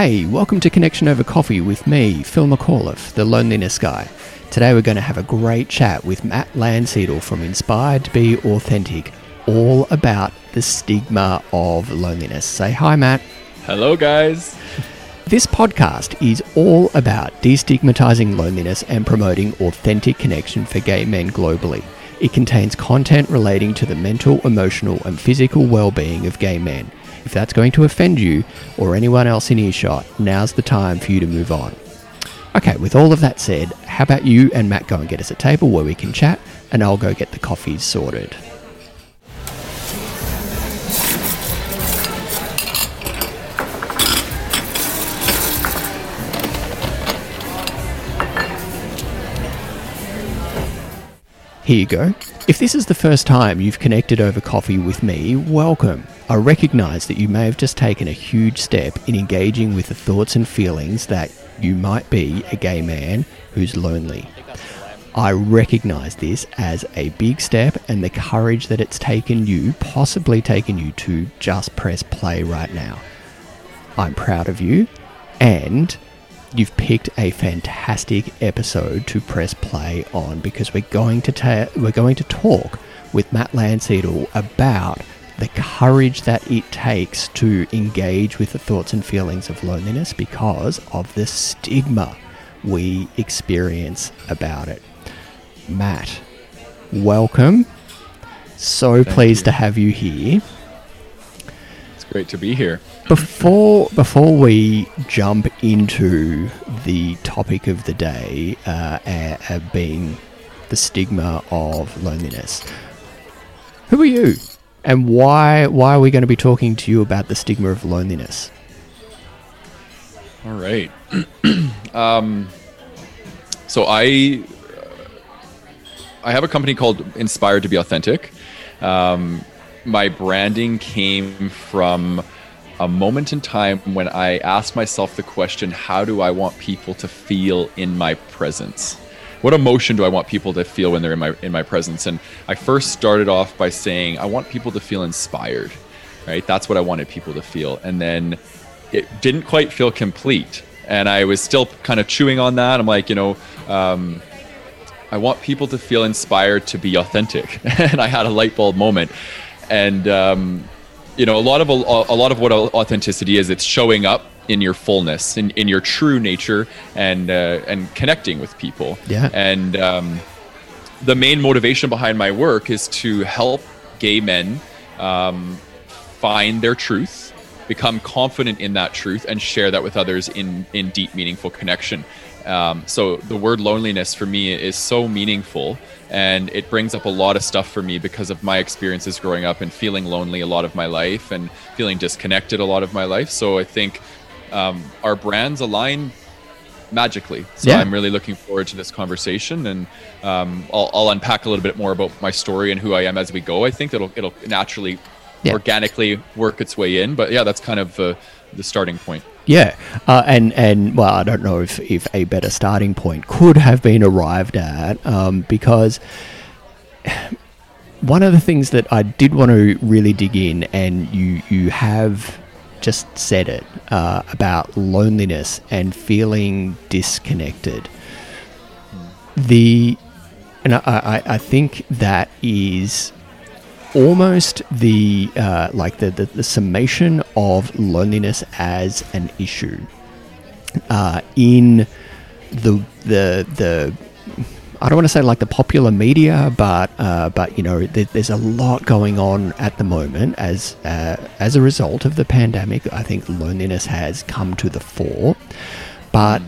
Hey, welcome to Connection Over Coffee with me, Phil McAuliffe, the loneliness guy. Today we're going to have a great chat with Matt Landsiedel from Inspired to Be Authentic, all about the stigma of loneliness. Say hi, Matt. Hello, guys. This podcast is all about destigmatizing loneliness and promoting authentic connection for gay men globally. It contains content relating to the mental, emotional, and physical well being of gay men. If that's going to offend you or anyone else in earshot, now's the time for you to move on. Okay, with all of that said, how about you and Matt go and get us a table where we can chat, and I'll go get the coffees sorted. Here you go. If this is the first time you've connected over coffee with me, welcome. I recognize that you may have just taken a huge step in engaging with the thoughts and feelings that you might be a gay man who's lonely. I recognize this as a big step and the courage that it's taken you, possibly taken you to just press play right now. I'm proud of you and you've picked a fantastic episode to press play on because we're going to ta- we're going to talk with Matt Landsiedel about the courage that it takes to engage with the thoughts and feelings of loneliness because of the stigma we experience about it. Matt, welcome. So Thank pleased you. to have you here. It's great to be here. Before before we jump into the topic of the day, uh, uh, being the stigma of loneliness, who are you, and why why are we going to be talking to you about the stigma of loneliness? All right. um, so I I have a company called Inspired to Be Authentic. Um, my branding came from a moment in time when I asked myself the question, how do I want people to feel in my presence? What emotion do I want people to feel when they're in my in my presence? And I first started off by saying I want people to feel inspired. Right? That's what I wanted people to feel. And then it didn't quite feel complete. And I was still kind of chewing on that. I'm like, you know, um, I want people to feel inspired to be authentic. and I had a light bulb moment. And um, you know, a lot of a, a lot of what authenticity is, it's showing up in your fullness, in, in your true nature, and uh, and connecting with people. Yeah. And um, the main motivation behind my work is to help gay men um, find their truth, become confident in that truth, and share that with others in in deep, meaningful connection. Um, so the word loneliness for me is so meaningful, and it brings up a lot of stuff for me because of my experiences growing up and feeling lonely a lot of my life and feeling disconnected a lot of my life. So I think um, our brands align magically. So Yeah. I'm really looking forward to this conversation, and um, I'll, I'll unpack a little bit more about my story and who I am as we go. I think it'll it'll naturally, Yeah. organically work its way in. But yeah, that's kind of uh, the starting point. Yeah, uh, and and well, I don't know if if a better starting point could have been arrived at um, because one of the things that I did want to really dig in, and you you have just said it uh, about loneliness and feeling disconnected. The and I, I, think that is almost the uh, like the, the, the summation of loneliness as an issue uh, in the the the I don't want to say like the popular media, but uh, but you know there, there's a lot going on at the moment as uh, as a result of the pandemic. I think loneliness has come to the fore, but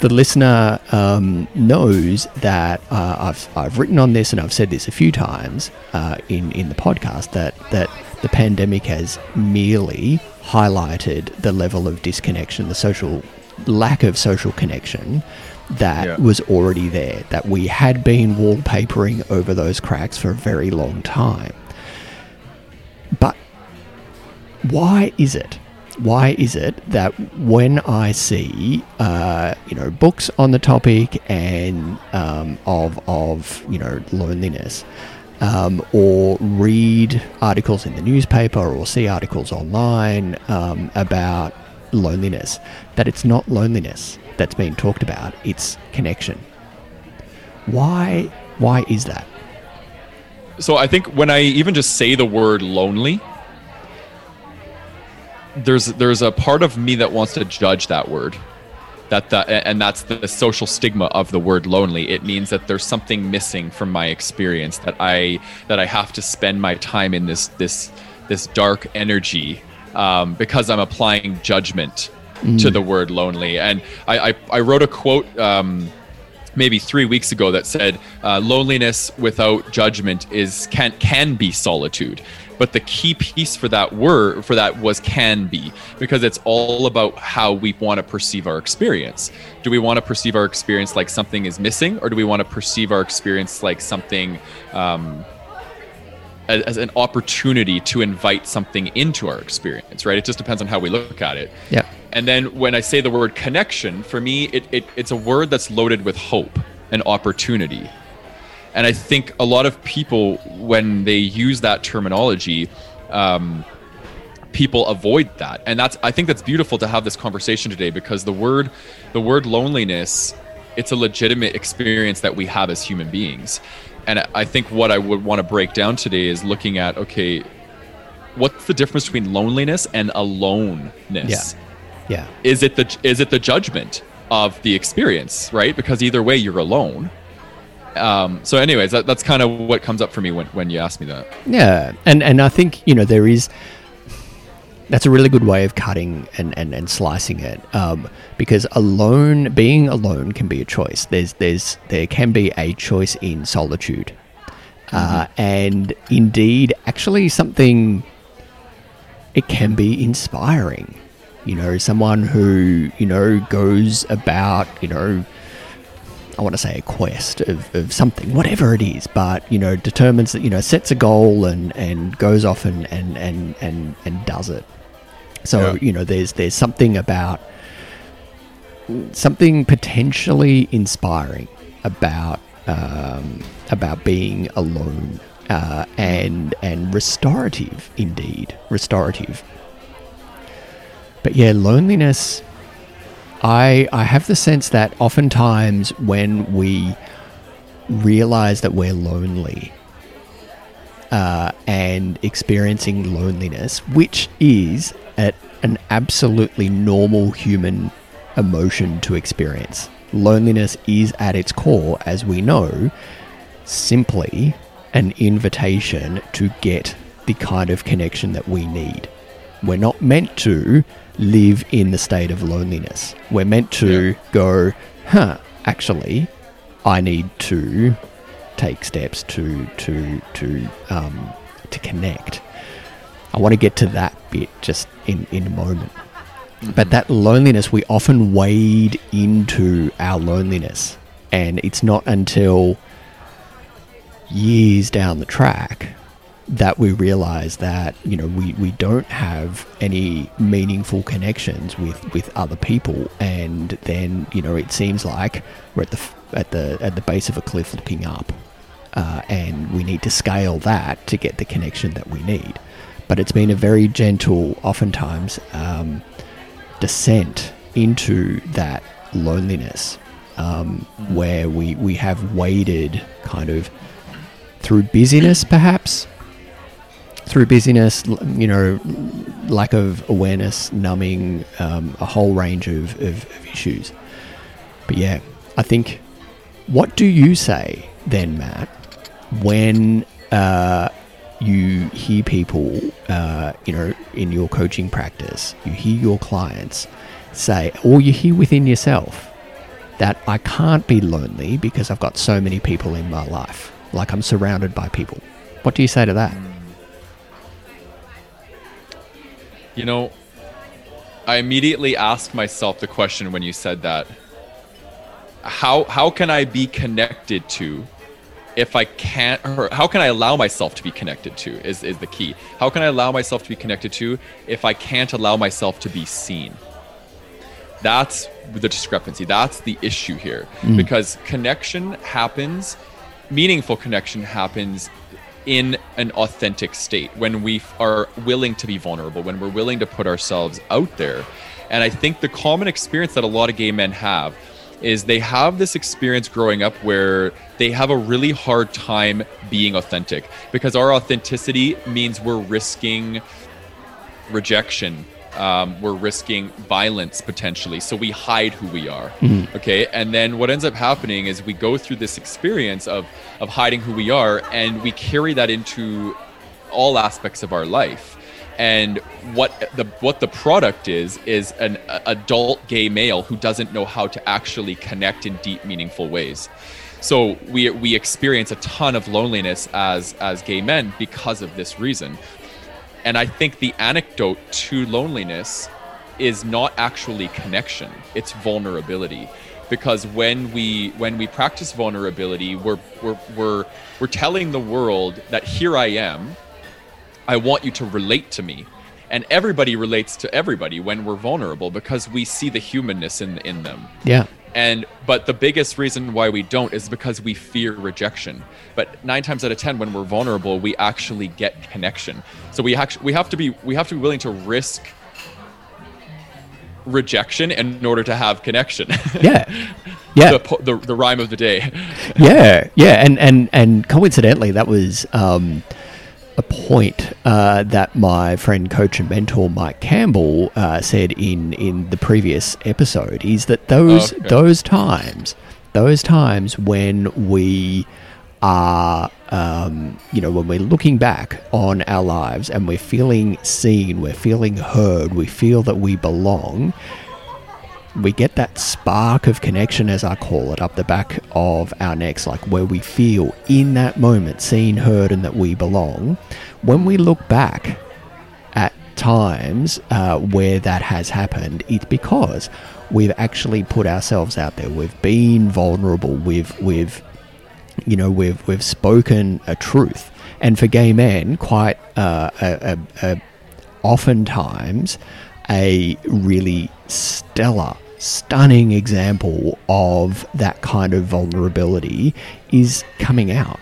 the listener um, knows that uh, I've I've written on this and I've said this a few times uh, in in the podcast that that the pandemic has merely highlighted the level of disconnection, the social lack of social connection that Yeah. was already there, that we had been wallpapering over those cracks for a very long time. But why is it? Why is it that when I see, uh, you know, books on the topic and um, of of you know loneliness, um, or read articles in the newspaper or see articles online um, about loneliness, that it's not loneliness that's being talked about, it's connection. Why why is that? So I think when I even just say the word lonely, there's there's a part of me that wants to judge that word that the, and that's the social stigma of the word lonely it means that there's something missing from my experience that i that i have to spend my time in this this this dark energy um, because i'm applying judgment mm. to the word lonely. And i i, I wrote a quote um, maybe three weeks ago that said uh, loneliness without judgment is can can be solitude. But the key piece for that word for that was can be because it's all about how we want to perceive our experience. Do we want to perceive our experience like something is missing or do we want to perceive our experience like something um, as, as, an opportunity to invite something into our experience right? It just depends on how we look at it. Yeah. And then when i say the word connection for me it, it it's a word that's loaded with hope and opportunity. And I think a lot of people, when they use that terminology, um, people avoid that, and that's I think that's beautiful to have this conversation today because the word, the word loneliness, it's a legitimate experience that we have as human beings, and I think what I would want to break down today is looking at okay, what's the difference between loneliness and aloneness? Yeah. Yeah. Is it the is it the judgment of the experience, right? Because either way, you're alone um, so anyways that, that's kind of what comes up for me when, when you ask me that yeah and and i think you know there is that's a really good way of cutting and, and, and slicing it um, because alone being alone can be a choice there's there's there can be a choice in solitude uh, mm-hmm. and indeed actually something it can be inspiring you know someone who you know goes about you know I want to say a quest of, of something, whatever it is, but you know, determines that you know sets a goal and, and goes off and, and, and, and, and does it. So yeah. you know, there's there's something about something potentially inspiring about um, about being alone uh, and and restorative indeed, restorative. But yeah, loneliness I I have the sense that oftentimes when we realize that we're lonely uh, and experiencing loneliness, which is at an absolutely normal human emotion to experience. Loneliness is at its core, as we know, simply an invitation to get the kind of connection that we need. We're not meant to live in the state of loneliness. We're meant to yeah. go, huh, actually, I need to take steps to to to um, to connect. I want to get to that bit just in, in a moment. But that loneliness, we often wade into our loneliness. And it's not until years down the track that we realize that you know we, we don't have any meaningful connections with, with other people and then you know it seems like we're at the at the at the base of a cliff looking up uh, and we need to scale that to get the connection that we need but it's been a very gentle oftentimes um, descent into that loneliness um, where we we have waded kind of through busyness perhaps through busyness, you know, lack of awareness, numbing, um, a whole range of, of, of, issues. But yeah, I think, what do you say then, Matt, when uh, you hear people, uh, you know, in your coaching practice, you hear your clients say, or you hear within yourself, that I can't be lonely because I've got so many people in my life. Like I'm surrounded by people. What do you say to that? You know, I immediately asked myself the question when you said that. How how can I be connected to if I can't or how can I allow myself to be connected to is, is the key. How can I allow myself to be connected to if I can't allow myself to be seen? That's the discrepancy. That's the issue here. Mm. Because connection happens, meaningful connection happens in an authentic state when we are willing to be vulnerable when we're willing to put ourselves out there And I think the common experience that a lot of gay men have is they have this experience growing up where they have a really hard time being authentic because our authenticity means we're risking rejection. Um, we're risking violence potentially. So we hide who we are. Mm-hmm. Okay. And then what ends up happening is we go through this experience of, of hiding who we are and we carry that into all aspects of our life and what the what the product is is an adult gay male who doesn't know how to actually connect in deep meaningful ways. So we we experience a ton of loneliness as as gay men because of this reason. And i think the anecdote to loneliness is not actually connection it's vulnerability. Because when we when we practice vulnerability we're we're we're, we're telling the world that here i am I want you to relate to me. And everybody relates to everybody when we're vulnerable because we see the humanness in in them. Yeah. And but the biggest reason why we don't is because we fear rejection. But 9 times out of 10 when we're vulnerable, we actually get connection. So we actually we have to be we have to be willing to risk rejection in order to have connection. Yeah. Yeah. the, the, the rhyme of the day. yeah. Yeah. And, and, and coincidentally, that was, um, a point uh, that my friend, coach, and mentor Mike Campbell uh, said in in the previous episode is that those okay. those times, those times when we are, um, you know, when we're looking back on our lives and we're feeling seen, we're feeling heard, we feel that we belong we get that spark of connection, as I call it, up the back of our necks, like where we feel in that moment seen, heard, and that we belong. When we look back at times uh, where that has happened, it's because we've actually put ourselves out there. We've been vulnerable. We've we've you know we've we've spoken a truth. And for gay men, quite uh, a, a, a oftentimes a really stellar, stunning example of that kind of vulnerability is coming out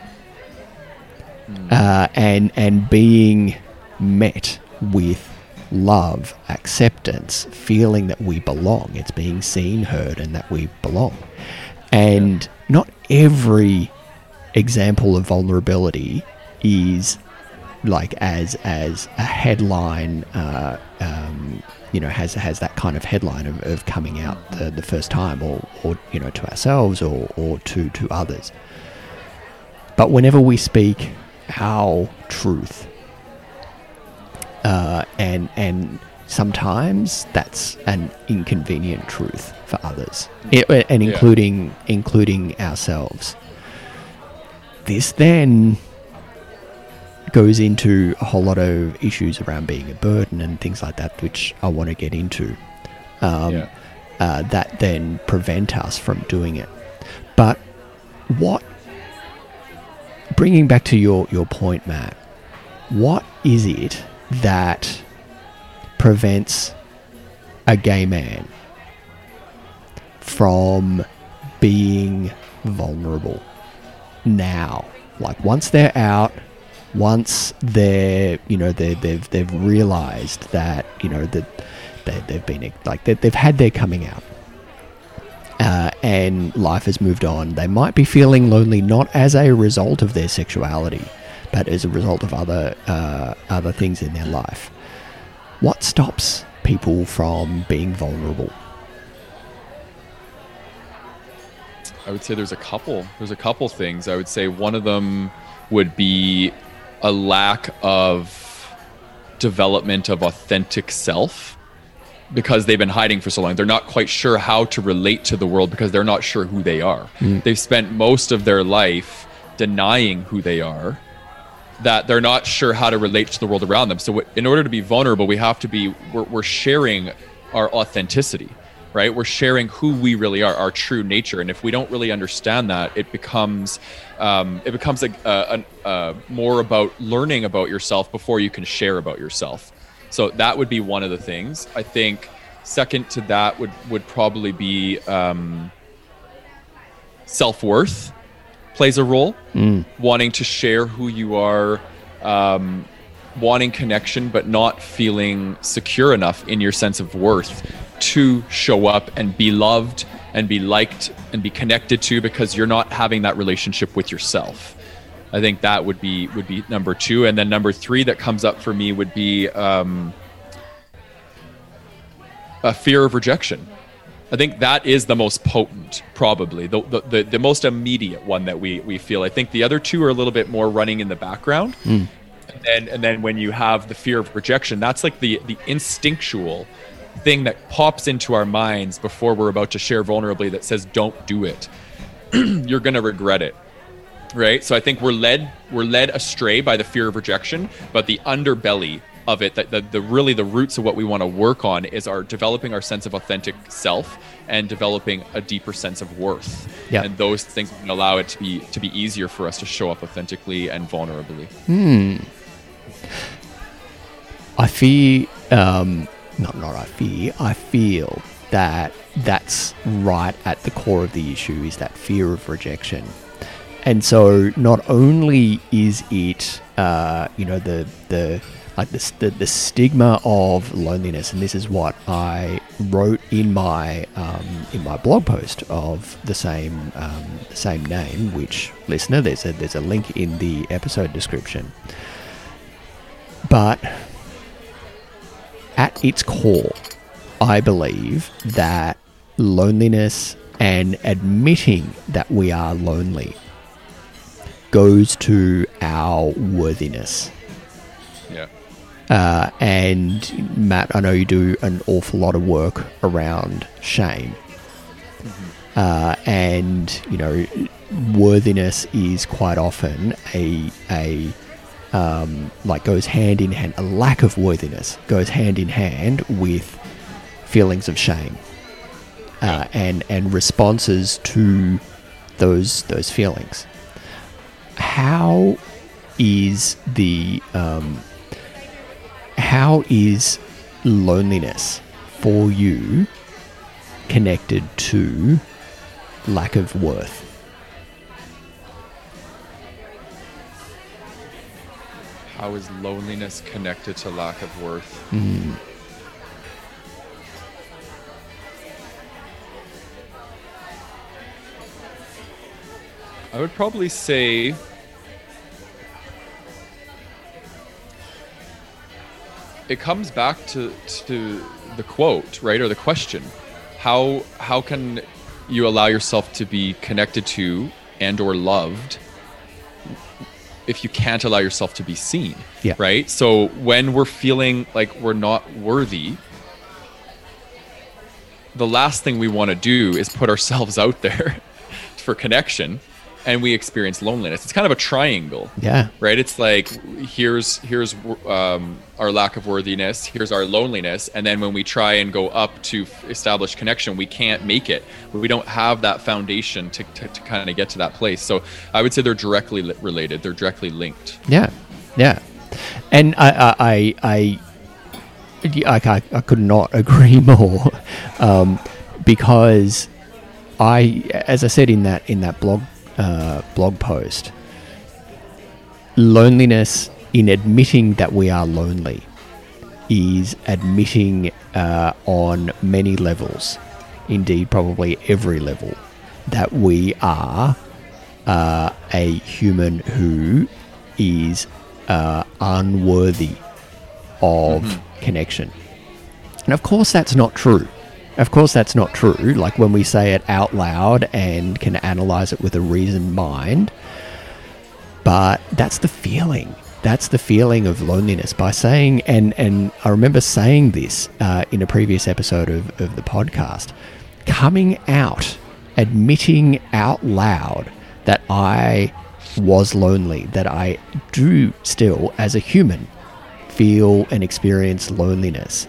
mm. uh, and and being met with love, acceptance, feeling that we belong. It's being seen, heard, and that we belong. And yeah. not every example of vulnerability is like as as a headline uh, um, you know has has that kind of headline of, of coming out the, the first time or, or you know to ourselves or, or to to others but whenever we speak our truth uh, and and sometimes that's an inconvenient truth for others and including yeah. including ourselves this then goes into a whole lot of issues around being a burden and things like that, which I want to get into. Um, yeah. uh, that then prevent us from doing it. But what, bringing back to your, your point, Matt, what is it that prevents a gay man from being vulnerable now? Like once they're out, once they're you know they they've they've realized that you know that they, they've been like they, they've had their coming out uh, and life has moved on they might be feeling lonely not as a result of their sexuality but as a result of other uh, other things in their life what stops people from being vulnerable I would say there's a couple. There's a couple things. I would say one of them would be a lack of development of authentic self because they've been hiding for so long. They're not quite sure how to relate to the world because they're not sure who they are. Mm. They've spent most of their life denying who they are, that they're not sure how to relate to the world around them. So, in order to be vulnerable, we have to be, we're, we're sharing our authenticity right? We're sharing who we really are, our true nature, and if we don't really understand that, it becomes um, it becomes a, a, a, more about learning about yourself before you can share about yourself. So that would be one of the things. I think second to that would would probably be um, self worth plays a role. Mm. Wanting to share who you are. Um, wanting connection but not feeling secure enough in your sense of worth to show up and be loved and be liked and be connected to because you're not having that relationship with yourself. I think that would be would be number two, and then number three that comes up for me would be um, a fear of rejection. I think that is the most potent, probably the, the, the, the, most immediate one that we, we feel. I think the other two are a little bit more running in the background. Mm. And then, and then when you have the fear of rejection, that's like the, the instinctual thing that pops into our minds before we're about to share vulnerably that says, don't do it. You're going to regret it. Right. So I think we're led, we're led astray by the fear of rejection, but the underbelly of it that the, the really the roots of what we want to work on is our developing our sense of authentic self and developing a deeper sense of worth yeah. and those things can allow it to be to be easier for us to show up authentically and vulnerably hmm i feel um not not i fear i feel that that's right at the core of the issue is that fear of rejection and so not only is it uh, you know the the like the, the, the, stigma of loneliness, and this is what I wrote in my um, in my blog post of the same um, same name. Which listener, there's a there's a link in the episode description. But at its core, I believe that loneliness and admitting that we are lonely goes to our worthiness uh, and Matt, I know you do an awful lot of work around shame. Mm-hmm. Uh, and, you know, worthiness is quite often a, a um, like goes hand in hand, a lack of worthiness goes hand in hand with feelings of shame uh, and, and responses to those, those feelings. How is the, um, how is loneliness for you connected to lack of worth? How is loneliness connected to lack of worth? Mm. I would probably say it comes back to to the quote, right, or the question: how how can you allow yourself to be connected to and or loved if you can't allow yourself to be seen? Yeah. Right. So when we're feeling like we're not worthy, the last thing we want to do is put ourselves out there for connection and we experience loneliness. It's kind of a triangle. Yeah. Right. It's like here's here's um, our lack of worthiness. Here's our loneliness, and then when we try and go up to establish connection, we can't make it. We don't have that foundation to, to, to kind of get to that place. So I would say they're directly related. They're directly linked. Yeah. Yeah. And I I I. I, I, I could not agree more, um, because I, as I said in that in that blog uh, blog post loneliness in admitting that we are lonely is admitting uh, on many levels, indeed, probably every level, that we are uh, a human who is uh, unworthy of mm-hmm. connection. And of course, that's not true. Of course, that's not true. Like when we say it out loud and can analyze it with a reasoned mind, but that's the feeling. That's the feeling of loneliness by saying, and, and I remember saying this uh, in a previous episode of, of the podcast, coming out, admitting out loud that I was lonely, that I do still, as a human, feel and experience loneliness,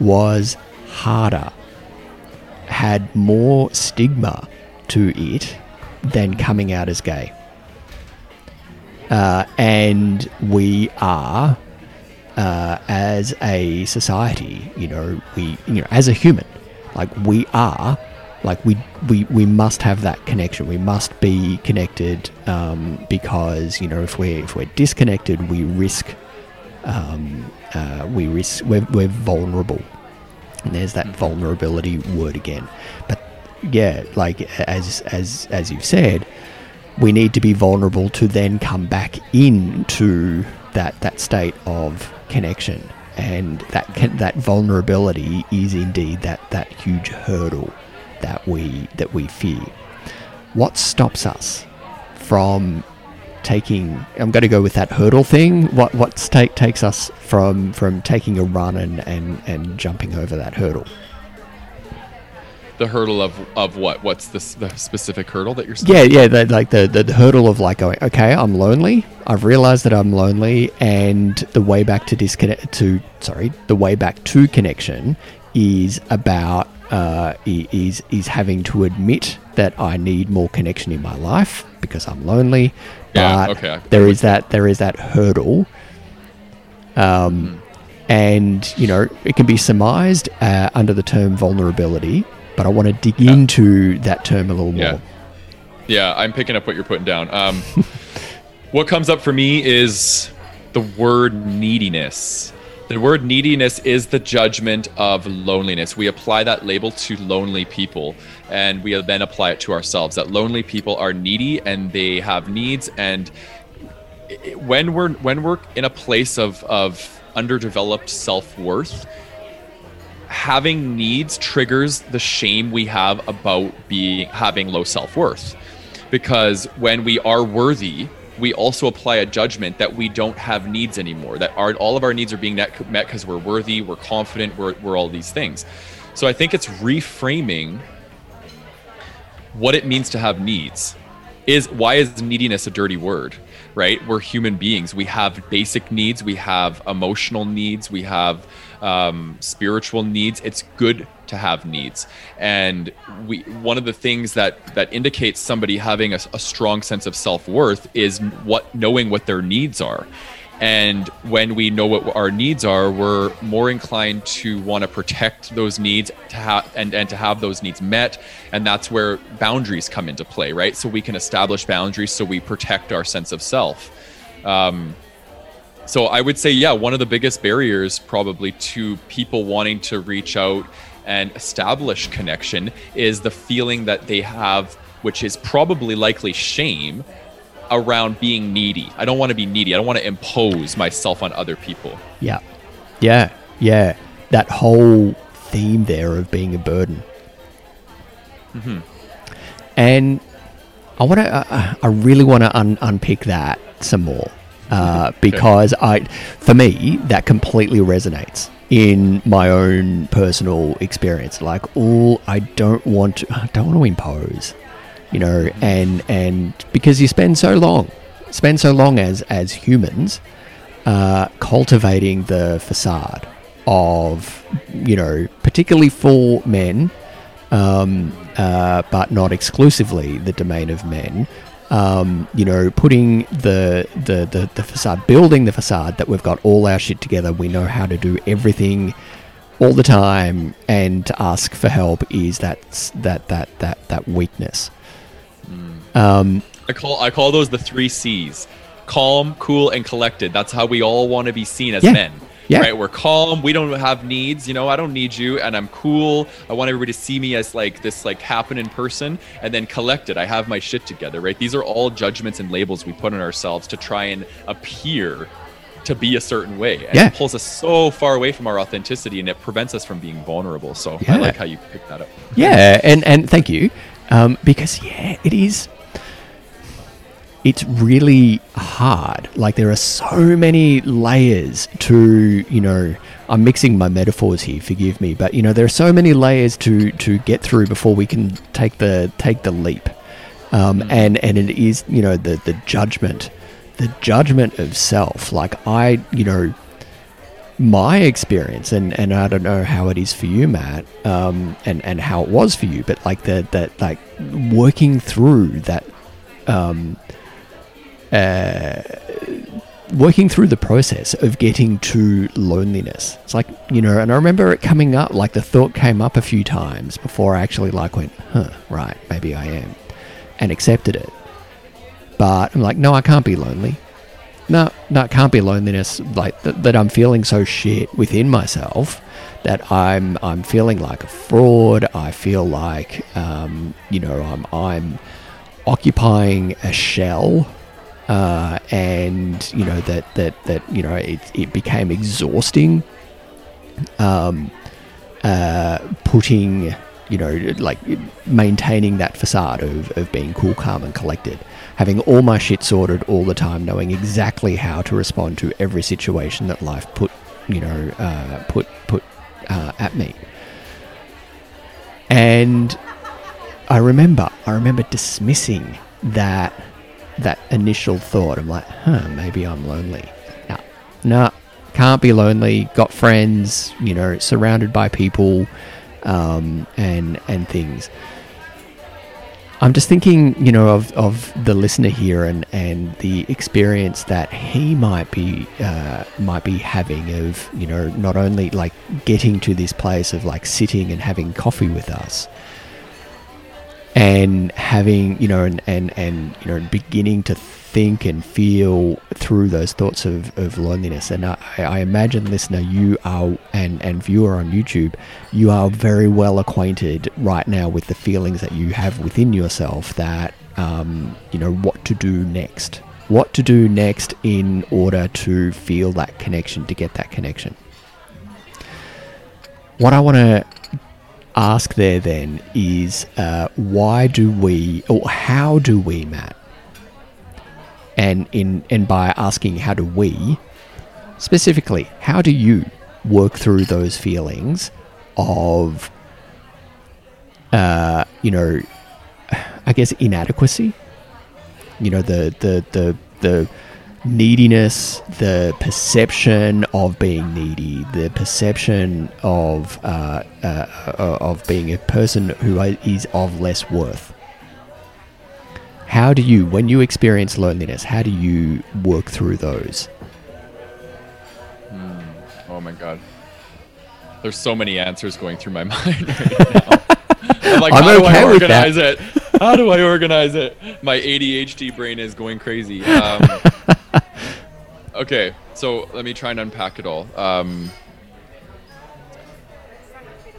was harder had more stigma to it than coming out as gay. Uh, and we are, uh, as a society, you know, we, you know, as a human, like we are, like we, we, we must have that connection. We must be connected um, because you know if we're if we're disconnected, we risk, um, uh, we risk we're, we're vulnerable And there's that vulnerability word again. But yeah, like as as as you've said, we need to be vulnerable to then come back into that that state of connection and that that vulnerability is indeed that that huge hurdle that we that we fear what stops us from taking I'm going to go with that hurdle thing what what take, takes us from from taking a run and, and and jumping over that hurdle the hurdle of of what? What's the, the specific hurdle that you're? saying? Yeah, yeah, the, like the, the the hurdle of like going, okay, I'm lonely. I've realized that I'm lonely, and the way back to disconnect to sorry, the way back to connection is about uh, is is having to admit that I need more connection in my life because I'm lonely. Yeah, okay. There is that there is that hurdle. Um, mm. and you know it can be surmised uh, under the term vulnerability but I want to dig yeah. into that term a little yeah. more. Yeah, I'm picking up what you're putting down. Um, what comes up for me is the word neediness. The word neediness is the judgment of loneliness. We apply that label to lonely people and we then apply it to ourselves that lonely people are needy and they have needs and when we're when we're in a place of of underdeveloped self-worth, having needs triggers the shame we have about being having low self-worth because when we are worthy we also apply a judgment that we don't have needs anymore that our, all of our needs are being met because we're worthy we're confident we're, we're all these things. So i think it's reframing what it means to have needs. Is why is neediness a dirty word right? We're human beings. We have basic needs we have emotional needs we have um, spiritual needs. It's good to have needs, and we one of the things that that indicates somebody having a, a strong sense of self worth is what knowing what their needs are. And when we know what our needs are, we're more inclined to want to protect those needs to have and, and to have those needs met. And that's where boundaries come into play, right? So we can establish boundaries so we protect our sense of self. Um, so I would say, yeah, one of the biggest barriers probably to people wanting to reach out and establish connection is the feeling that they have, which is probably likely shame around being needy. I don't want to be needy. I don't want to impose myself on other people. Yeah. Yeah. Yeah. That whole theme there of being a burden. Mm-hmm. And I want to, uh, I really want to un- unpick that some more uh, because I, for me, that completely resonates in my own personal experience. Like, oh, I don't want to, I don't want to impose, you know, and and because you spend so long, spend so long as as humans, uh, cultivating the facade of, you know, particularly for men, um, uh, but not exclusively the domain of men, um, you know, putting the, the, the, the facade, building the facade that we've got all our shit together, we know how to do everything all the time, and to ask for help is that that that that that weakness. Mm. Um, I call I call those the three C's: calm, cool, and collected. That's how we all want to be seen as yeah. men. Yeah. Right. We're calm. We don't have needs. You know, I don't need you, and I'm cool. I want everybody to see me as like this, like happening person, and then collected. I have my shit together. Right. These are all judgments and labels we put on ourselves to try and appear to be a certain way. And yeah. it pulls us so far away from our authenticity and it prevents us from being vulnerable. So yeah. I like how you picked that up. Yeah, and and thank you. Um, because yeah, it is it's really hard. Like there are so many layers to, you know, I'm mixing my metaphors here, forgive me, but you know, there are so many layers to to get through before we can take the take the leap. Um, mm. and and it is, you know, the the judgment, the judgment of self. Like I, you know, my experience, and, and I don't know how it is for you, Matt, um, and and how it was for you, but like the that like working through that um, uh, working through the process of getting to loneliness. It's like, you know, and I remember it coming up, like the thought came up a few times before I actually like went, huh, right, maybe I am, and accepted it. But I'm like, no, I can't be lonely. no, no, it can't be loneliness like th- that. I'm feeling so shit within myself that I'm I'm feeling like a fraud. I feel like um, you know I'm I'm occupying a shell, uh, and you know that that that you know it it became exhausting. Um, uh, putting you know like maintaining that facade of, of being cool, calm, and collected having all my shit sorted all the time, knowing exactly how to respond to every situation that life put, you know, uh, put put uh, at me. And I remember, I remember dismissing that that initial thought. I'm like, huh, maybe I'm lonely. No, no, can't be lonely. Got friends, you know, surrounded by people, um, and and things. I'm just thinking, you know, of, of the listener here and, and the experience that he might be uh, might be having of, you know, not only like getting to this place of like sitting and having coffee with us, and having, you know, and and, and you know, beginning to think and feel through those thoughts of, of loneliness. And I, I imagine, listener, you are, and, and viewer on YouTube, you are very well acquainted right now with the feelings that you have within yourself that, um, you know, what to do next. What to do next in order to feel that connection, to get that connection. What I want to ask there then is uh, why do we, or how do we, Matt, and in and by asking how do we specifically how do you work through those feelings of uh, you know i guess inadequacy? You know the the the the neediness the perception of being needy the perception of uh, uh, uh of being a person who is of less worth how do you, when you experience loneliness, how do you work through those? Hmm. Oh my God. There's so many answers going through my mind right now. I'm like, I'm how okay do I organize it? How do I organize it? My ADHD brain is going crazy. Um, okay, so let me try and unpack it all. Um,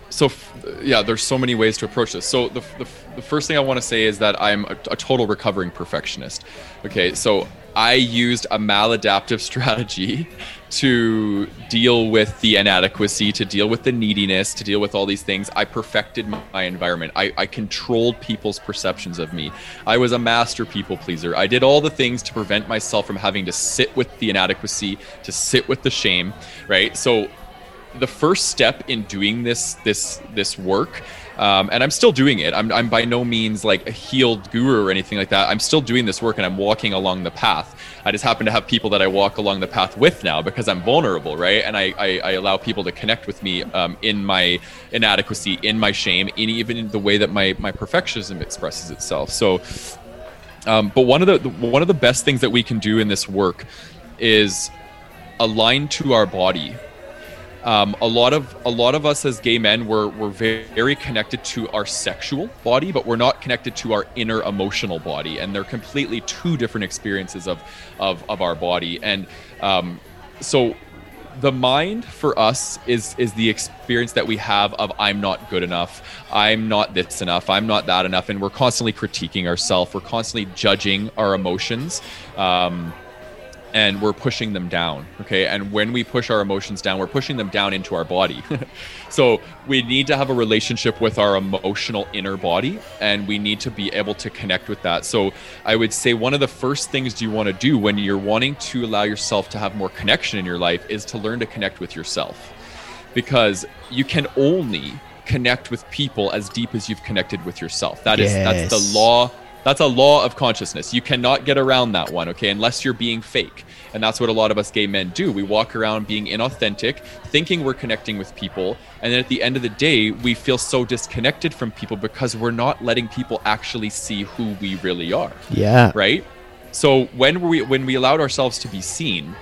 so yeah there's so many ways to approach this so the, the, the first thing i want to say is that i'm a, a, total recovering perfectionist okay so i used a maladaptive strategy to deal with the inadequacy to deal with the neediness to deal with all these things. I perfected my environment. I, I controlled people's perceptions of me. I was a master people pleaser. I did all the things to prevent myself from having to sit with the inadequacy to sit with the shame right? So the first step in doing this this this work um, and i'm still doing it. I'm, I'm by no means like a healed guru or anything like that. I'm still doing this work and i'm walking along the path. I just happen to have people that i walk along the path with now because i'm vulnerable right? And i i, I allow people to connect with me um, in my inadequacy in my shame in even in the way that my my perfectionism expresses itself. So um, but one of the, the one of the best things that we can do in this work is align to our body um, a lot of a lot of us as gay men we're, we're very, very connected to our sexual body but we're not connected to our inner emotional body. And they're completely two different experiences of of, of our body. And um, so the mind for us is is the experience that we have of I'm not good enough, I'm not this enough, I'm not that enough, and we're constantly critiquing ourselves. We're constantly judging our emotions. Um, and we're pushing them down okay? And when we push our emotions down we're pushing them down into our body. So we need to have a relationship with our emotional inner body and we need to be able to connect with that. So i would say one of the first things you want to do when you're wanting to allow yourself to have more connection in your life is to learn to connect with yourself. Because you can only connect with people as deep as you've connected with yourself. That yes. is that's the law that's a law of consciousness. You cannot get around that one, okay, unless you're being fake. And that's what a lot of us gay men do. We walk around being inauthentic, thinking we're connecting with people. And then at the end of the day, we feel so disconnected from people because we're not letting people actually see who we really are. Yeah. Right? So when we when we allowed ourselves to be seen,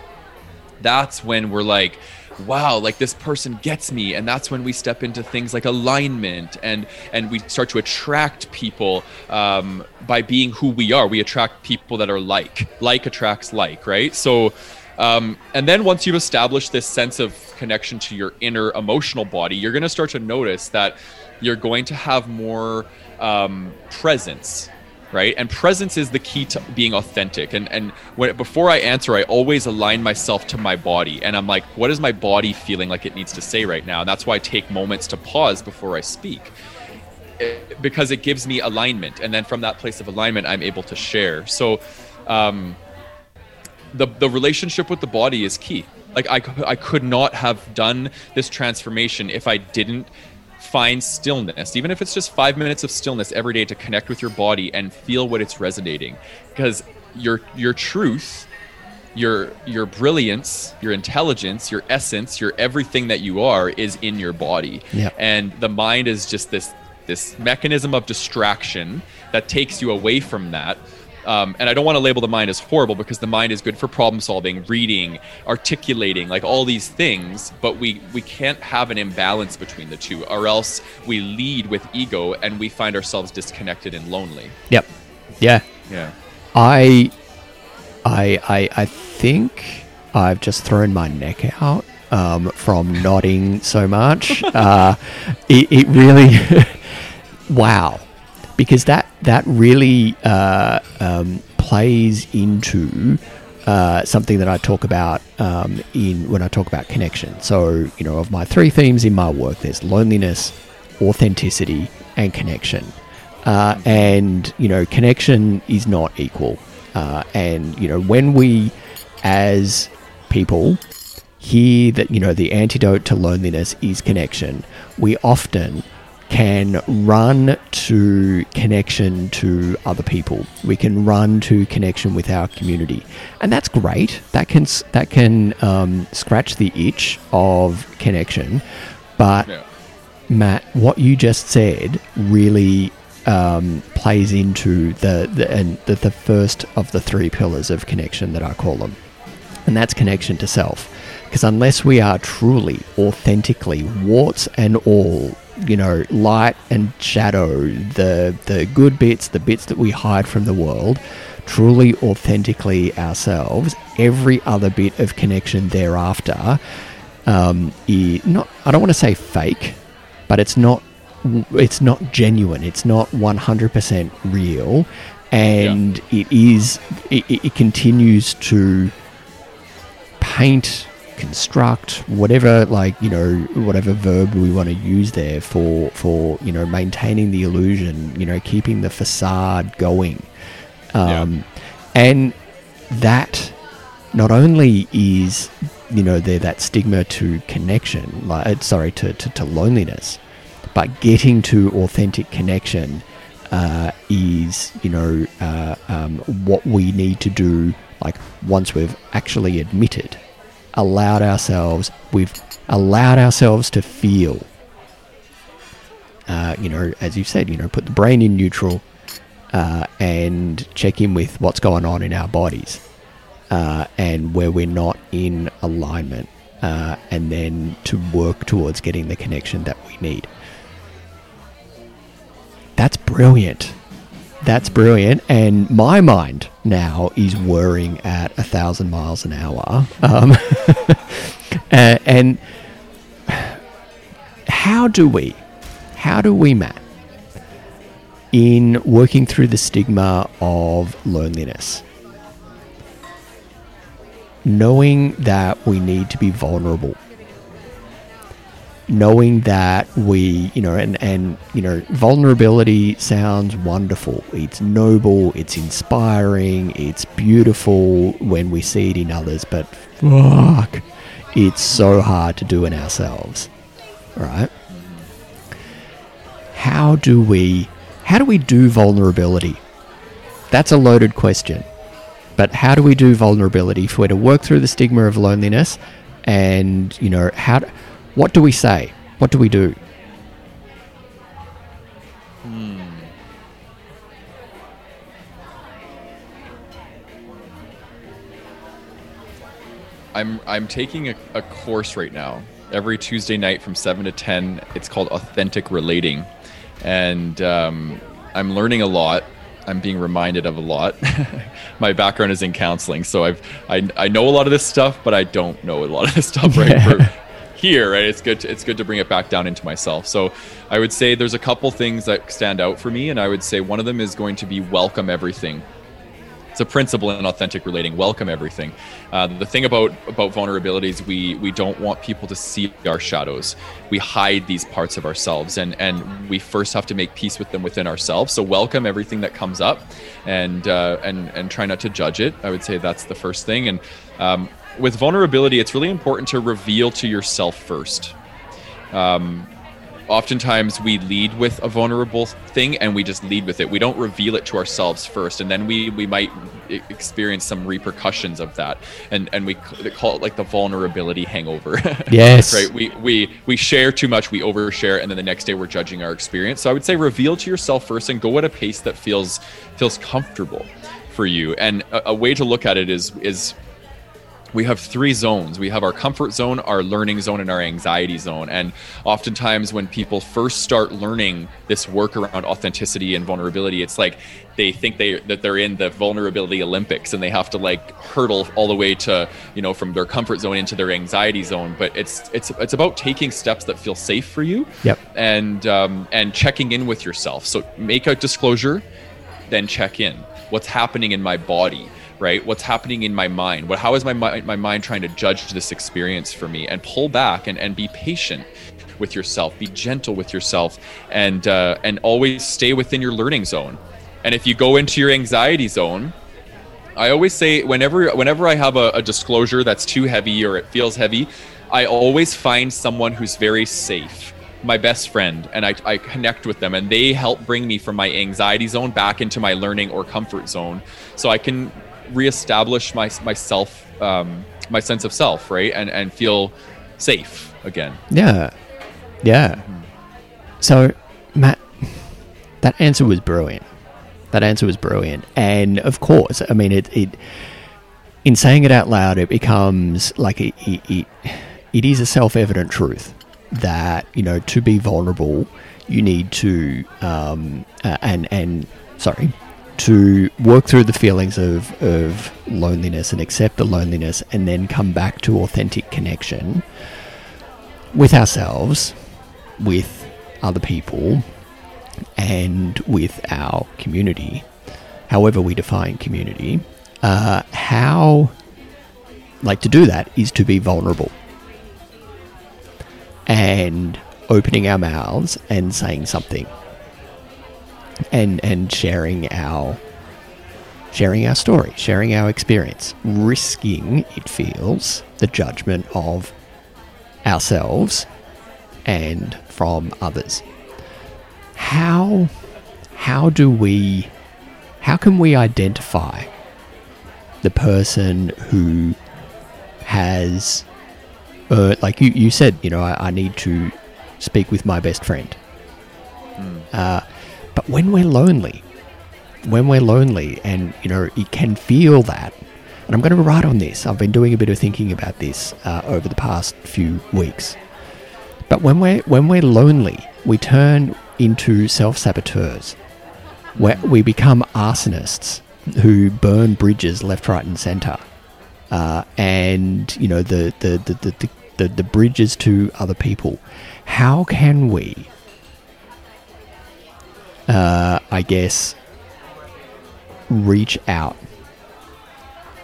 that's when we're like, wow like this person gets me. And that's when we step into things like alignment and and we start to attract people um, by being who we are. We attract people that are like like attracts like right? So um, and then once you've established this sense of connection to your inner emotional body you're going to start to notice that you're going to have more um, presence right? And presence is the key to being authentic. And and when before i answer i always align myself to my body. And i'm like what is my body feeling like it needs to say right now? And that's why i take moments to pause before i speak because it gives me alignment. And then from that place of alignment i'm able to share. So um, the the relationship with the body is key. Like I, I could not have done this transformation if i didn't find stillness, even if it's just five minutes of stillness every day to connect with your body and feel what it's resonating. Because your your truth, your your brilliance, your intelligence, your essence, your everything that you are is in your body. Yep. And the mind is just this this mechanism of distraction that takes you away from that um, and I don't want to label the mind as horrible because the mind is good for problem solving, reading, articulating, like all these things. But we we can't have an imbalance between the two, or else we lead with ego and we find ourselves disconnected and lonely. Yep. Yeah. Yeah. I, I, I, I think I've just thrown my neck out um, from nodding so much. uh, it, it really, wow, because that that really uh, um, plays into uh, something that I talk about um, in when I talk about connection. So you know, of my three themes in my work, there's loneliness, authenticity, and connection. Uh, and you know, connection is not equal. Uh, and you know, when we as people hear that you know the antidote to loneliness is connection, we often can run to connection to other people. We can run to connection with our community, and that's great. That can that can um, scratch the itch of connection. But Yeah. Matt, what you just said really um, plays into the the, and the the first of the three pillars of connection that I call them, and that's connection to self. Because unless we are truly, authentically, warts and all, you know, light and shadow, the the good bits, the bits that we hide from the world, truly, authentically ourselves, every other bit of connection thereafter, um, i- not I don't want to say fake, but it's not it's not genuine. It's not 100% real, and it is it it continues to paint construct whatever like you know whatever verb we want to use there for for you know maintaining the illusion you know keeping the facade going. Um, and that not only is you know there that stigma to connection like uh, sorry to, to, to loneliness but getting to authentic connection uh, is you know uh, um, what we need to do like once we've actually admitted allowed ourselves we've allowed ourselves to feel uh, you know as you said you know put the brain in neutral uh, and check in with what's going on in our bodies uh, and where we're not in alignment, uh, and then to work towards getting the connection that we need. That's brilliant. That's brilliant. And my mind now is whirring at a thousand miles an hour. Um, uh, and how do we, how do we, Matt, in working through the stigma of loneliness, knowing that we need to be vulnerable, knowing that we, you know, and, and, you know, vulnerability sounds wonderful. It's noble, it's inspiring, it's beautiful when we see it in others, but fuck, it's so hard to do in ourselves, right? How do we, how do we do vulnerability? That's a loaded question. But how do we do vulnerability if we're to work through the stigma of loneliness? And you know, how? What do we say? What do we do? I'm I'm taking a, a course right now every Tuesday night from seven to ten. It's called Authentic Relating, and um, I'm learning a lot. I'm being reminded of a lot. My background is in counseling, so I've I, I know a lot of this stuff, but I don't know a lot of this stuff right for here. Right, it's good. To, it's good to bring it back down into myself. So I would say there's a couple things that stand out for me, and I would say one of them is going to be welcome everything it's a principle in authentic relating welcome everything uh, the thing about about vulnerabilities we we don't want people to see our shadows we hide these parts of ourselves and and we first have to make peace with them within ourselves so welcome everything that comes up and uh, and and try not to judge it i would say that's the first thing and um, with vulnerability it's really important to reveal to yourself first. Um, oftentimes we lead with a vulnerable thing and we just lead with it. We don't reveal it to ourselves first and then we we might experience some repercussions of that. And and we call it like the vulnerability hangover. Yes. Right? We we we share too much we overshare and then the next day we're judging our experience. So i would say reveal to yourself first and go at a pace that feels feels comfortable for you. And a, a way to look at it is is we have three zones. We have our comfort zone, our learning zone, and our anxiety zone. And oftentimes, when people first start learning this work around authenticity and vulnerability, it's like they think they that they're in the vulnerability Olympics and they have to like hurdle all the way to you know from their comfort zone into their anxiety zone. But it's it's it's about taking steps that feel safe for you. Yep. And um, and checking in with yourself. So make a disclosure, then check in. What's happening in my body? Right? What's happening in my mind? What, how is my, my mind trying to judge this experience for me? And pull back and, and be patient with yourself, be gentle with yourself, and, uh, and always stay within your learning zone. And if you go into your anxiety zone, I always say whenever whenever I have a, a disclosure that's too heavy or it feels heavy, I always find someone who's very safe my best friend and I, I, connect with them and they help bring me from my anxiety zone back into my learning or comfort zone so i can reestablish my myself, um, my sense of self, right, and and feel safe again. Yeah, yeah. Mm-hmm. So, Matt, that answer was brilliant. That answer was brilliant, and of course, I mean it. it in saying it out loud, it becomes like it, it, it, is a self-evident truth that you know to be vulnerable, you need to um, uh, and and sorry, to work through the feelings of, of loneliness and accept the loneliness and then come back to authentic connection with ourselves, with other people, and with our community, however we define community, uh, how, like, to do that is to be vulnerable and opening our mouths and saying something and and sharing our sharing our story, sharing our experience, risking it feels the judgment of ourselves and from others. How how do we how can we identify the person who has uh, like you, you said, you know, I, I need to speak with my best friend. Mm. Uh, but when we're lonely, when we're lonely and, you know, you can feel that, and I'm going to write on this. I've been doing a bit of thinking about this uh, over the past few weeks. But when we're, when we're lonely, we turn into self saboteurs. We become arsonists who burn bridges left, right, and centre. Uh, and, you know, the, the, the, the, the, the bridges to other people. How can we uh, I guess, reach out?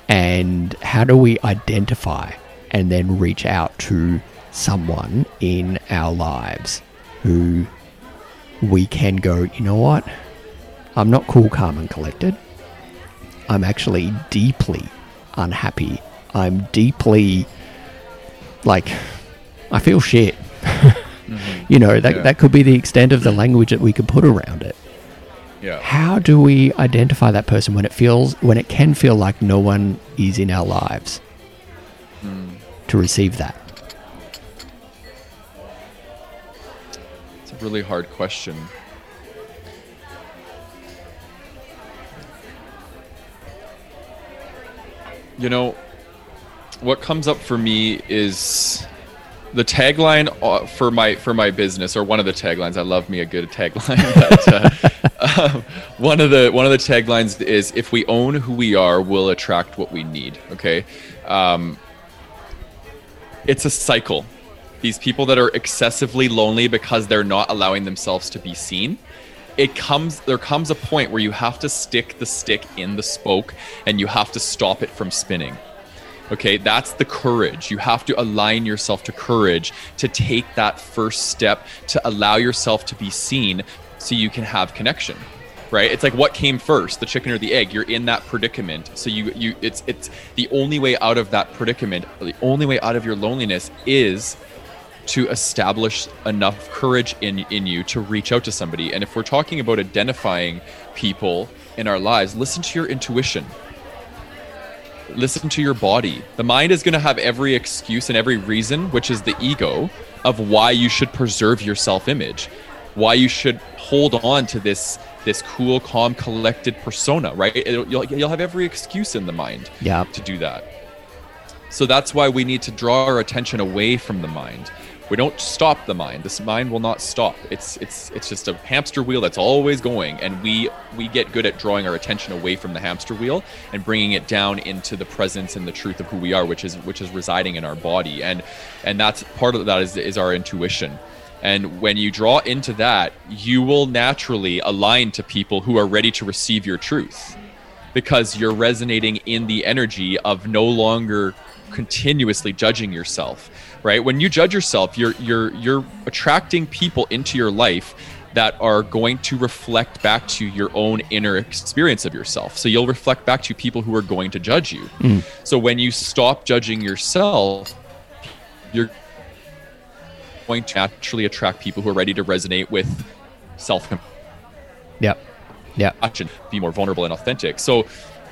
And how do we identify and then reach out to someone in our lives who we can go, you know what? I'm not cool, calm, and collected. I'm actually deeply unhappy. I'm deeply like, I feel shit. Mm-hmm. You know, that, yeah. that could be the extent of the language that we could put around it. Yeah. How do we identify that person when it feels when it can feel like no one is in our lives mm. to receive that? It's a really hard question. You know, what comes up for me is the tagline uh, for my for my business or one of the taglines i love me a good tagline but, uh, um, one of the one of the taglines is if we own who we are we'll attract what we need okay? Um, it's a cycle. These people that are excessively lonely because they're not allowing themselves to be seen it comes there comes a point where you have to stick the stick in the spoke and you have to stop it from spinning okay that's the courage. You have to align yourself to courage to take that first step to allow yourself to be seen so you can have connection right? It's like what came first the chicken or the egg? You're in that predicament. So you you it's it's the only way out of that predicament the only way out of your loneliness is to establish enough courage in in you to reach out to somebody. And if we're talking about identifying people in our lives listen to your intuition listen to your body. The mind is going to have every excuse and every reason which is the ego of why you should preserve your self image why you should hold on to this this cool calm collected persona right? It'll, you'll, you'll have every excuse in the mind Yeah. to do that. So that's why we need to draw our attention away from the mind we don't stop the mind this mind will not stop. It's it's it's just a hamster wheel that's always going and we we get good at drawing our attention away from the hamster wheel and bringing it down into the presence and the truth of who we are which is which is residing in our body. And and that's part of that is is our intuition. And when you draw into that you will naturally align to people who are ready to receive your truth because you're resonating in the energy of no longer continuously judging yourself right when you judge yourself you're you're you're attracting people into your life that are going to reflect back to your own inner experience of yourself so you'll reflect back to people who are going to judge you mm. so when you stop judging yourself you're going to naturally attract people who are ready to resonate with self Yeah. Yep. and be more vulnerable and authentic. So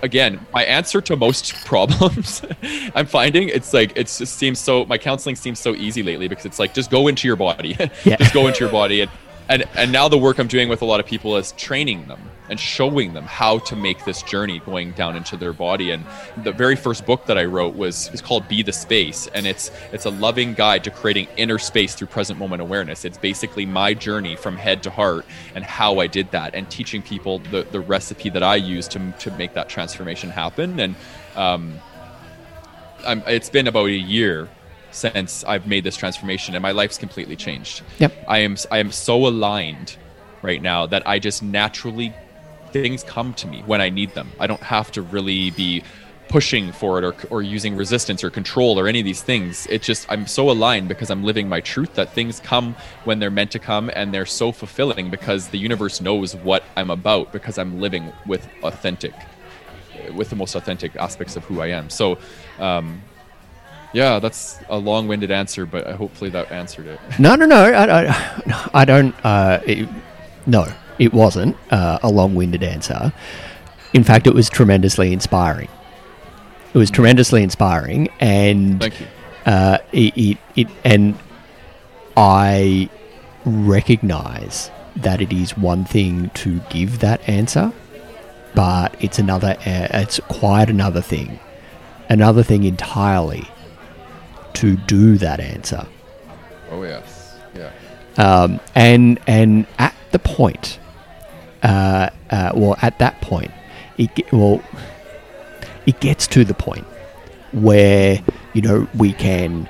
again, my answer to most problems I'm finding it's like it's just seems so my counseling seems so easy lately because it's like just go into your body. Yeah. just go into your body and and and now the work I'm doing with a lot of people is training them and showing them how to make this journey going down into their body. And the very first book that I wrote was is called Be the Space. And it's it's a loving guide to creating inner space through present moment awareness. It's basically my journey from head to heart and how I did that and teaching people the the recipe that I use to to make that transformation happen. And um I'm, it's been about a year since I've made this transformation and my life's completely changed. Yep. I am I am so aligned right now that I just naturally things come to me when I need them. I don't have to really be pushing for it or, or using resistance or control or any of these things. It just I'm so aligned because I'm living my truth that things come when they're meant to come and they're so fulfilling because the universe knows what I'm about because I'm living with authentic with the most authentic aspects of who I am. So um yeah, that's a long-winded answer, but hopefully that answered it. No, no, no. I, I, I don't. Uh, it, no, it wasn't uh, a long-winded answer. In fact, it was tremendously inspiring. It was tremendously inspiring, and Thank you. uh, it, it, it, and I recognize that it is one thing to give that answer, but it's another. Uh, it's quite another thing, another thing entirely to do that answer. Oh yes. Yeah. Um, and and at the point, uh, uh, well, at that point, it well, it gets to the point where you know we can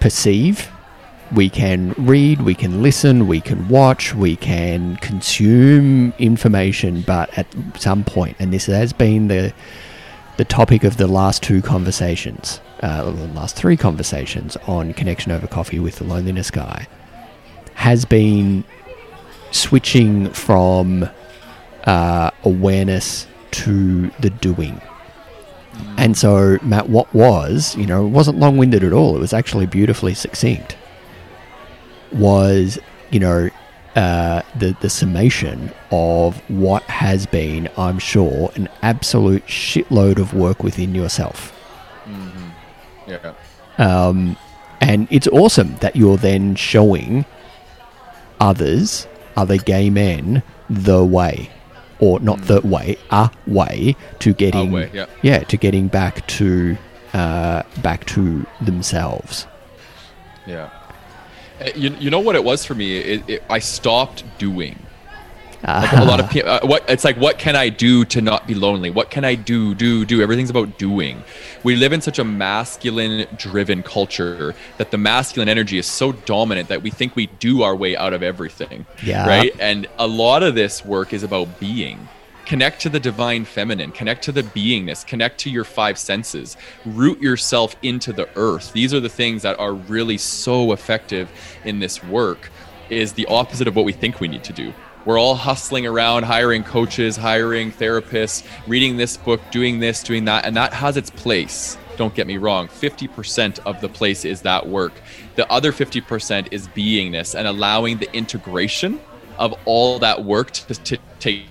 perceive, we can read, we can listen, we can watch, we can consume information, but at some point, and this has been the the topic of the last two conversations, uh, the last three conversations on connection over coffee with the loneliness guy, has been switching from uh, awareness to the doing. And so, Matt, what was, you know, it wasn't long winded at all, it was actually beautifully succinct, was, you know, uh, the, the summation of what has been, I'm sure, an absolute shitload of work within yourself. Yeah. Um, and it's awesome that you're then showing others, other gay men, the way, or not the way, a way to getting, way, yeah. to getting back to uh, back to themselves. Yeah. Uh, You, you know what it was for me? It, it, I stopped doing. Like a lot of people, uh, what it's like. What can I do to not be lonely? What can I do? Do do? Everything's about doing. We live in such a masculine-driven culture that the masculine energy is so dominant that we think we do our way out of everything. Yeah. Right. And a lot of this work is about being. Connect to the divine feminine. Connect to the beingness. Connect to your five senses. Root yourself into the earth. These are the things that are really so effective in this work. Is the opposite of what we think we need to do we're all hustling around hiring coaches hiring therapists reading this book doing this doing that and that has its place. Don't get me wrong 50% of the place is that work. The other 50% is beingness and allowing the integration of all that work to, to take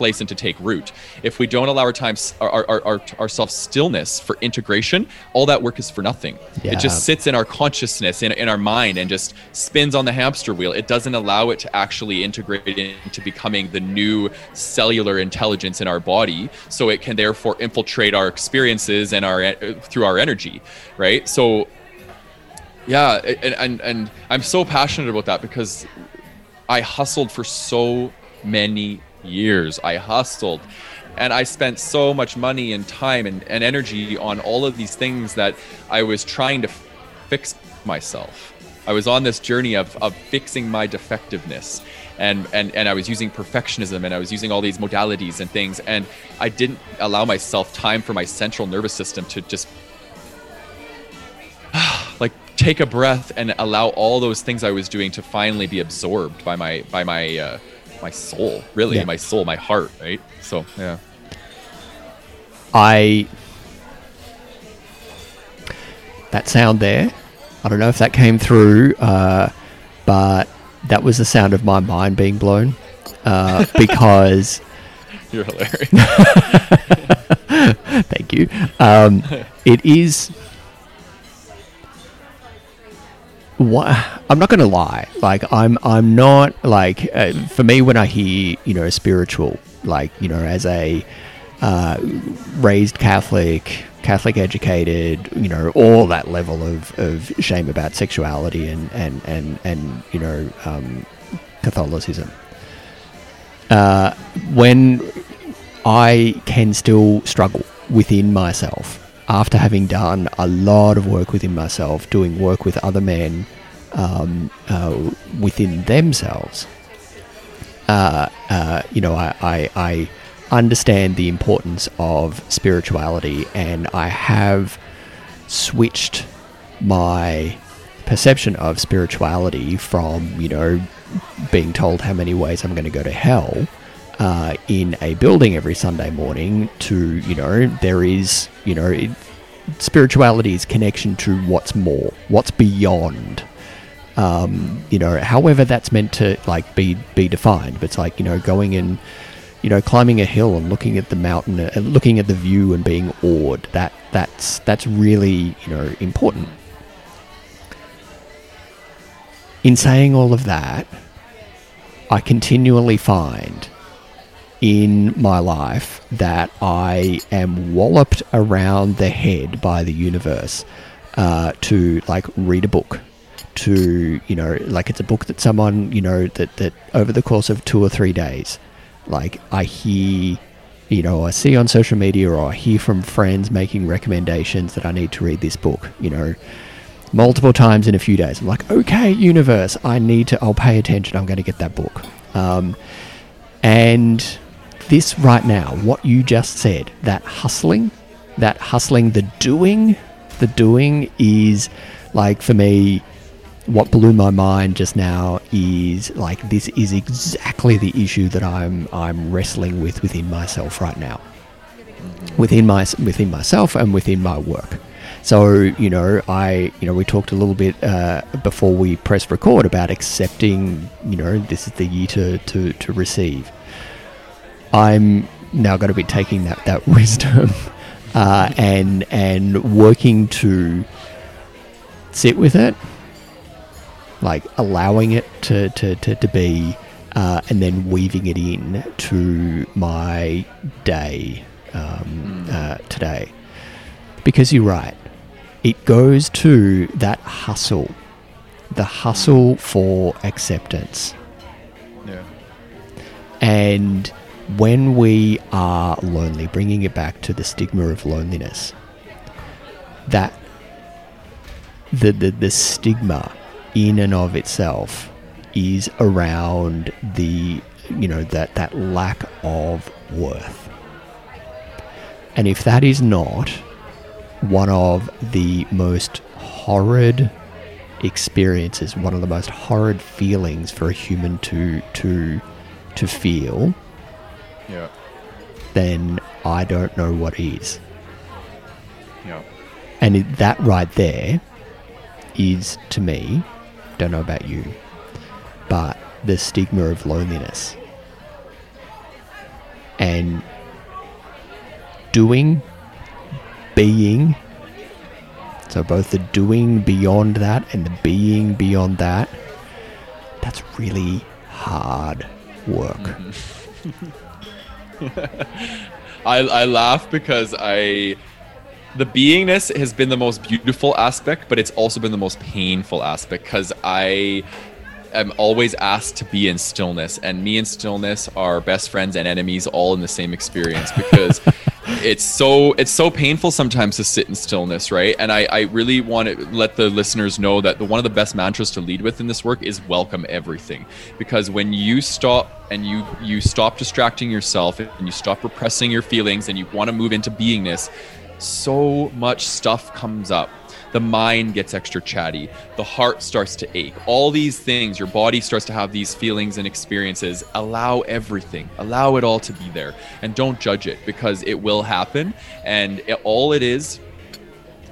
place and to take root. If we don't allow our time our, our, our, ourselves stillness for integration all that work is for nothing. Yeah. it just sits in our consciousness in, in our mind and just spins on the hamster wheel. It doesn't allow it to actually integrate into becoming the new cellular intelligence in our body so it can therefore infiltrate our experiences and our uh, through our energy right? So yeah and, and and i'm so passionate about that because i hustled for so many years. I hustled and i spent so much money and time and, and energy on all of these things that i was trying to f- fix myself. I was on this journey of, of fixing my defectiveness and, and and i was using perfectionism and i was using all these modalities and things and i didn't allow myself time for my central nervous system to just like take a breath and allow all those things I was doing to finally be absorbed by my by my uh, my soul, really, Yeah. my soul, my heart, right? So yeah, I that sound there. I don't know if that came through, uh, but that was the sound of my mind being blown uh, because. you're hilarious. Thank you. Um, it is. What I'm not going to lie. Like I'm, I'm not like uh, for me when I hear you know spiritual, like you know as a uh, raised Catholic, Catholic educated, you know all that level of, of shame about sexuality and and and and you know um, Catholicism. Uh, when I can still struggle within myself after having done a lot of work within myself, doing work with other men um, uh, within themselves. Uh, uh, you know, I, I, I understand the importance of spirituality, and I have switched my perception of spirituality from, you know, being told how many ways I'm going to go to hell uh, in a building every Sunday morning to, you know, there is, you know, it, spirituality is connection to what's more, what's beyond. Um, you know, however that's meant to like be be defined. But it's like you know, going and you know, climbing a hill and looking at the mountain and looking at the view and being awed. That that's that's really you know important. In saying all of that, I continually find in my life that I am walloped around the head by the universe uh, to like read a book. To you know, like it's a book that someone you know that that over the course of two or three days, like I hear, you know, I see on social media or I hear from friends making recommendations that I need to read this book. You know, multiple times in a few days. I'm like, okay, universe, I need to. I'll pay attention. I'm going to get that book. Um, and this right now, what you just said, that hustling, that hustling, the doing, the doing is like for me. What blew my mind just now is like this is exactly the issue that I'm I'm wrestling with within myself right now within my within myself and within my work. So you know, I you know we talked a little bit uh, before we pressed record about accepting. You know, this is the year to to, to receive. I'm now going to be taking that that wisdom uh, and and working to sit with it, like allowing it to to to, to be. Uh, and then weaving it in to my day um, uh, today. Because you're right. It goes to that hustle, the hustle for acceptance. Yeah. And when we are lonely, bringing it back to the stigma of loneliness, that the, the, the stigma in and of itself is around the you know that that lack of worth. And if that is not one of the most horrid experiences one of the most horrid feelings for a human to to to feel Yeah. then i don't know what is Yeah. And it, that right there is, to me, don't know about you, but the stigma of loneliness. And doing, being, so both the doing beyond that and the being beyond that, that's really hard work. I, I laugh because I the beingness has been the most beautiful aspect, but it's also been the most painful aspect because I am always asked to be in stillness, and me and stillness are best friends and enemies all in the same experience because it's so it's so painful sometimes to sit in stillness, right? And I, I really want to let the listeners know that the one of the best mantras to lead with in this work is welcome everything, because when you stop and you you stop distracting yourself and you stop repressing your feelings and you want to move into beingness so much stuff comes up. The mind gets extra chatty. The heart starts to ache. All these things, your body starts to have these feelings and experiences. Allow everything, allow it all to be there. And don't judge it because it will happen. And it, all it is,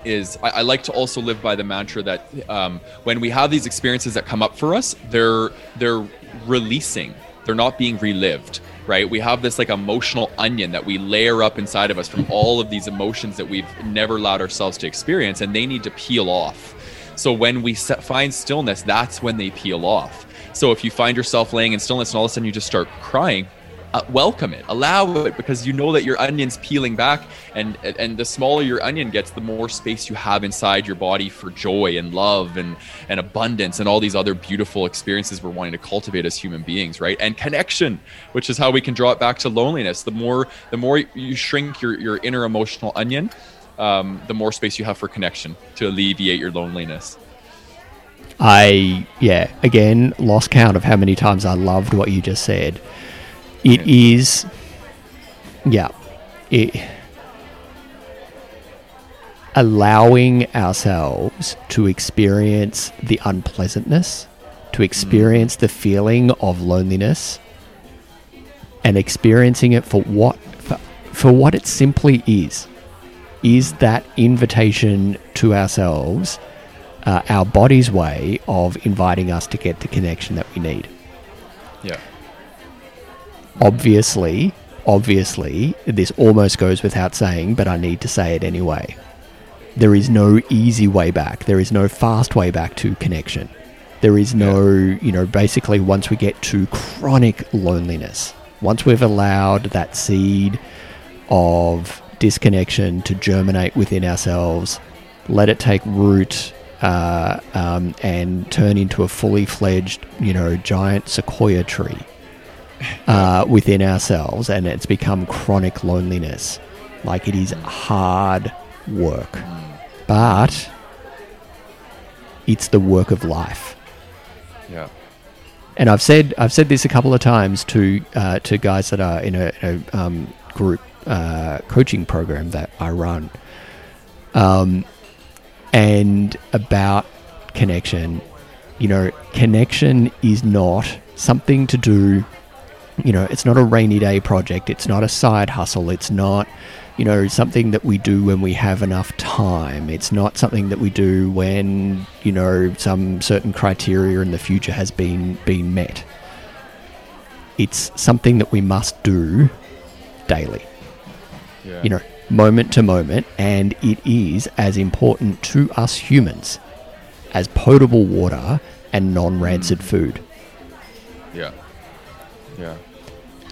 is I, I, like to also live by the mantra that um, when we have these experiences that come up for us, they're they're releasing. They're not being relived right? We have this like emotional onion that we layer up inside of us from all of these emotions that we've never allowed ourselves to experience, and they need to peel off. So when we set, find stillness, that's when they peel off. So if you find yourself laying in stillness and all of a sudden you just start crying, uh, welcome it, allow it, because you know that your onion's peeling back, and and the smaller your onion gets, the more space you have inside your body for joy and love and and abundance and all these other beautiful experiences we're wanting to cultivate as human beings, right? And connection, which is how we can draw it back to loneliness. The more the more you shrink your your inner emotional onion, um, the more space you have for connection to alleviate your loneliness. I yeah, again lost count of how many times I loved what you just said. It Yeah. is, yeah, it, allowing ourselves to experience the unpleasantness, to experience the feeling of loneliness, and experiencing it for what for, for what it simply is, is that invitation to ourselves, uh, our body's way of inviting us to get the connection that we need Yeah. Obviously, obviously, this almost goes without saying, but I need to say it anyway. There is no easy way back. There is no fast way back to connection. There is no, you know, basically, once we get to chronic loneliness, once we've allowed that seed of disconnection to germinate within ourselves, let it take root uh, um, and turn into a fully fledged, you know, giant sequoia tree uh, within ourselves, and it's become chronic loneliness. Like it is hard work, but it's the work of life. Yeah. And I've said I've said this a couple of times to uh, to guys that are in a, in a um, group uh, coaching program that I run, um, and about connection. You know, connection is not something to do. You know, it's not a rainy day project. It's not a side hustle. It's not, you know, something that we do when we have enough time. It's not something that we do when, you know, some certain criteria in the future has been been met. It's something that we must do daily Yeah. you know, moment to moment, and it is as important to us humans as potable water and non rancid mm. food. Yeah. Yeah.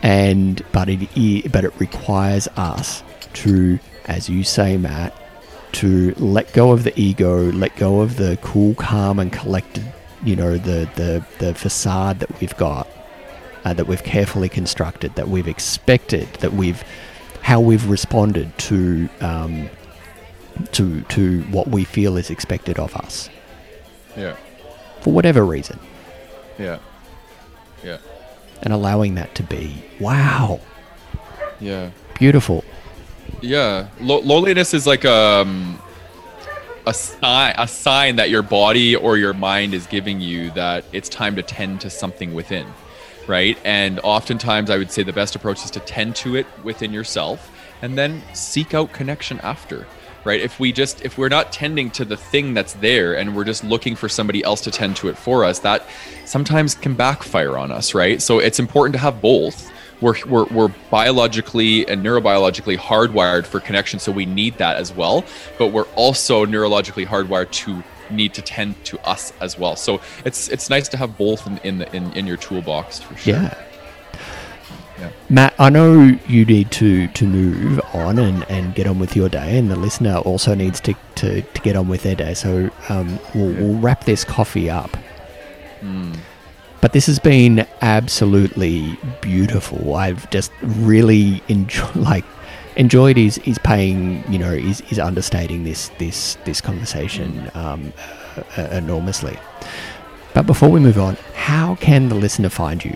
And but it but it requires us to, as you say, Matt, to let go of the ego, let go of the cool, calm, and collected, you know, the the, the facade that we've got, uh, that we've carefully constructed, that we've expected, that we've how we've responded to um, to to what we feel is expected of us Yeah. for whatever reason, Yeah. Yeah. And allowing that to be wow, Yeah. beautiful. Yeah, Lo- loneliness is like um, a sign, a sign that your body or your mind is giving you that it's time to tend to something within, right? And oftentimes, I would say the best approach is to tend to it within yourself, and then seek out connection after, right? If we just if we're not tending to the thing that's there, and we're just looking for somebody else to tend to it for us, that sometimes can backfire on us, right? So it's important to have both we're, we're, we're biologically and neurobiologically hardwired for connection so we need that as well but we're also neurologically hardwired to need to tend to us as well so it's it's nice to have both in in, in, in your toolbox for sure Yeah. Yeah. Matt, I know you need to, to move on and, and get on with your day, and the listener also needs to, to, to get on with their day. So um, we'll, Yeah. we'll wrap this coffee up. Mm. But this has been absolutely beautiful. I've just really enjoyed, like, enjoyed his, his paying, you know, is, is understating this this this conversation um, uh, enormously. But before we move on, how can the listener find you?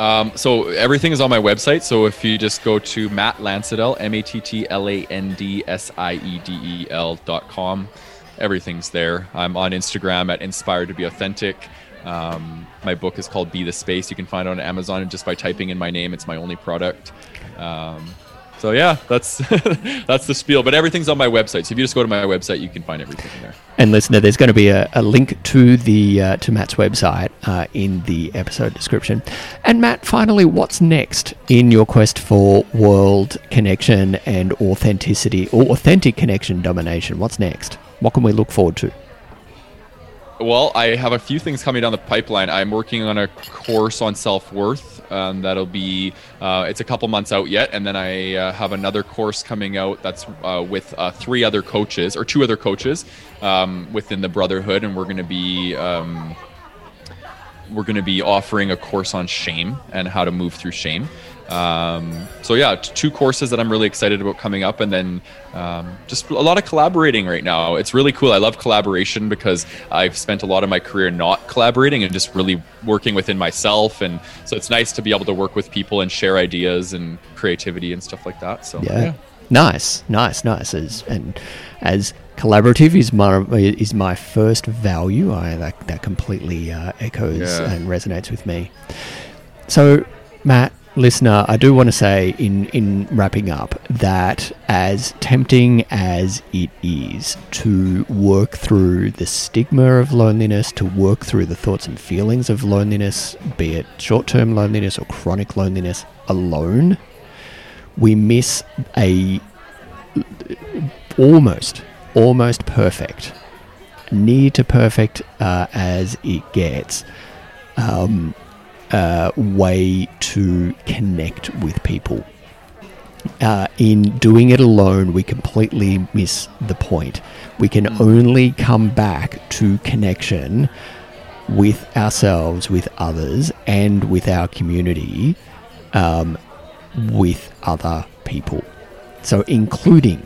Um, so everything is on my website. So if you just go to Matt Landsiedel, M A T T L A N D S I E D E L dot com, everything's there. I'm on Instagram at Inspired to Be Authentic. Um, my book is called Be the Space. You can find it on Amazon and just by typing in my name. It's my only product. Um, so yeah, that's that's the spiel. But everything's on my website. So if you just go to my website, you can find everything there. And listener, there's going to be a, a link to the uh, to Matt's website uh, in the episode description. And Matt, finally, what's next in your quest for world connection and authenticity or authentic connection domination? What's next? What can we look forward to? Well, I have a few things coming down the pipeline. I'm working on a course on self worth. Um, that'll be, uh, it's a couple months out yet. And then I uh, have another course coming out that's uh, with uh, three other coaches or two other coaches um, within the Brotherhood. And we're going to be, um, we're going to be offering a course on shame and how to move through shame. Um, so yeah, t- two courses that I'm really excited about coming up, and then um, just a lot of collaborating right now. It's really cool. I love collaboration because I've spent a lot of my career not collaborating and just really working within myself, and so it's nice to be able to work with people and share ideas and creativity and stuff like that. So Yeah. Nice, nice, nice. As and as collaborative is my is my first value. I that that completely uh, echoes Yeah. and resonates with me. So, Matt, listener, I do want to say in in wrapping up that as tempting as it is to work through the stigma of loneliness, to work through the thoughts and feelings of loneliness, be it short term loneliness or chronic loneliness alone, we miss a almost almost perfect near to perfect uh, as it gets. Um, uh, way to connect with people uh, in doing it alone we completely miss the point we can only come back to connection with ourselves with others and with our community um, with other people. So, including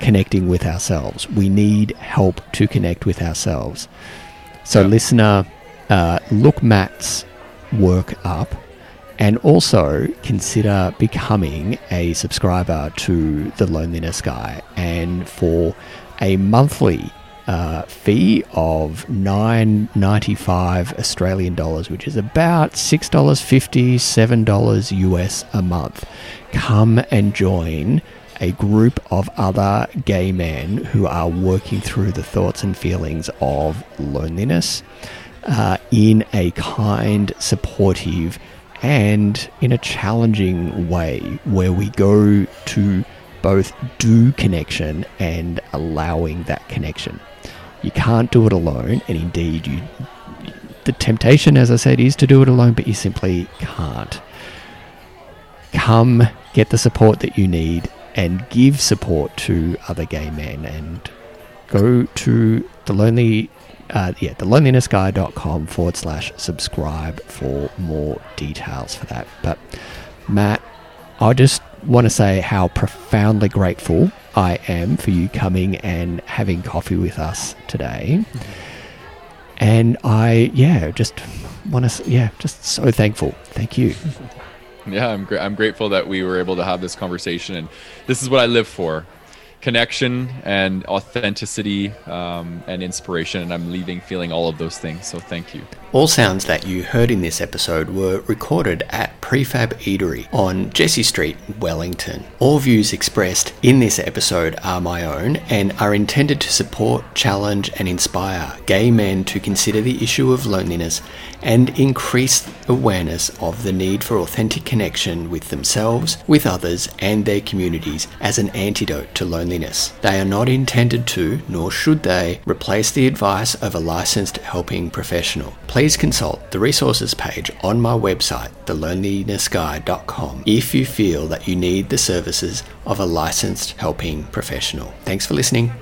connecting with ourselves, we need help to connect with ourselves. So, Yeah. listener, uh, look Matt's work up and also consider becoming a subscriber to the Loneliness Guy. And for a monthly uh, fee of nine ninety five Australian dollars, which is about six dollars fifty, seven dollars US a month. Come and join a group of other gay men who are working through the thoughts and feelings of loneliness uh, in a kind, supportive, and in a challenging way where we go to both do connection and allowing that connection. You can't do it alone, and indeed, you. The temptation, as I said, is to do it alone, but you simply can't. Come, get the support that you need, and give support to other gay men and go to the lonely uh, yeah, the lonelinessguy.com forward slash subscribe for more details for that. But Matt, I just want to say how profoundly grateful I am for you coming and having coffee with us today. And I, yeah, just want to, yeah, just so thankful. Thank you. Yeah, I'm, gra- I'm grateful that we were able to have this conversation. And this is what I live for connection and authenticity um, and inspiration. And I'm leaving feeling all of those things. So thank you. All sounds that you heard in this episode were recorded at Prefab Eatery on Jessie Street, Wellington. All views expressed in this episode are my own and are intended to support, challenge, and inspire gay men to consider the issue of loneliness and increase awareness of the need for authentic connection with themselves, with others, and their communities as an antidote to loneliness. They are not intended to, nor should they, replace the advice of a licensed helping professional. Please consult the resources page on my website, thelonelinessguy.com, if you feel that you need the services of a licensed helping professional. Thanks for listening.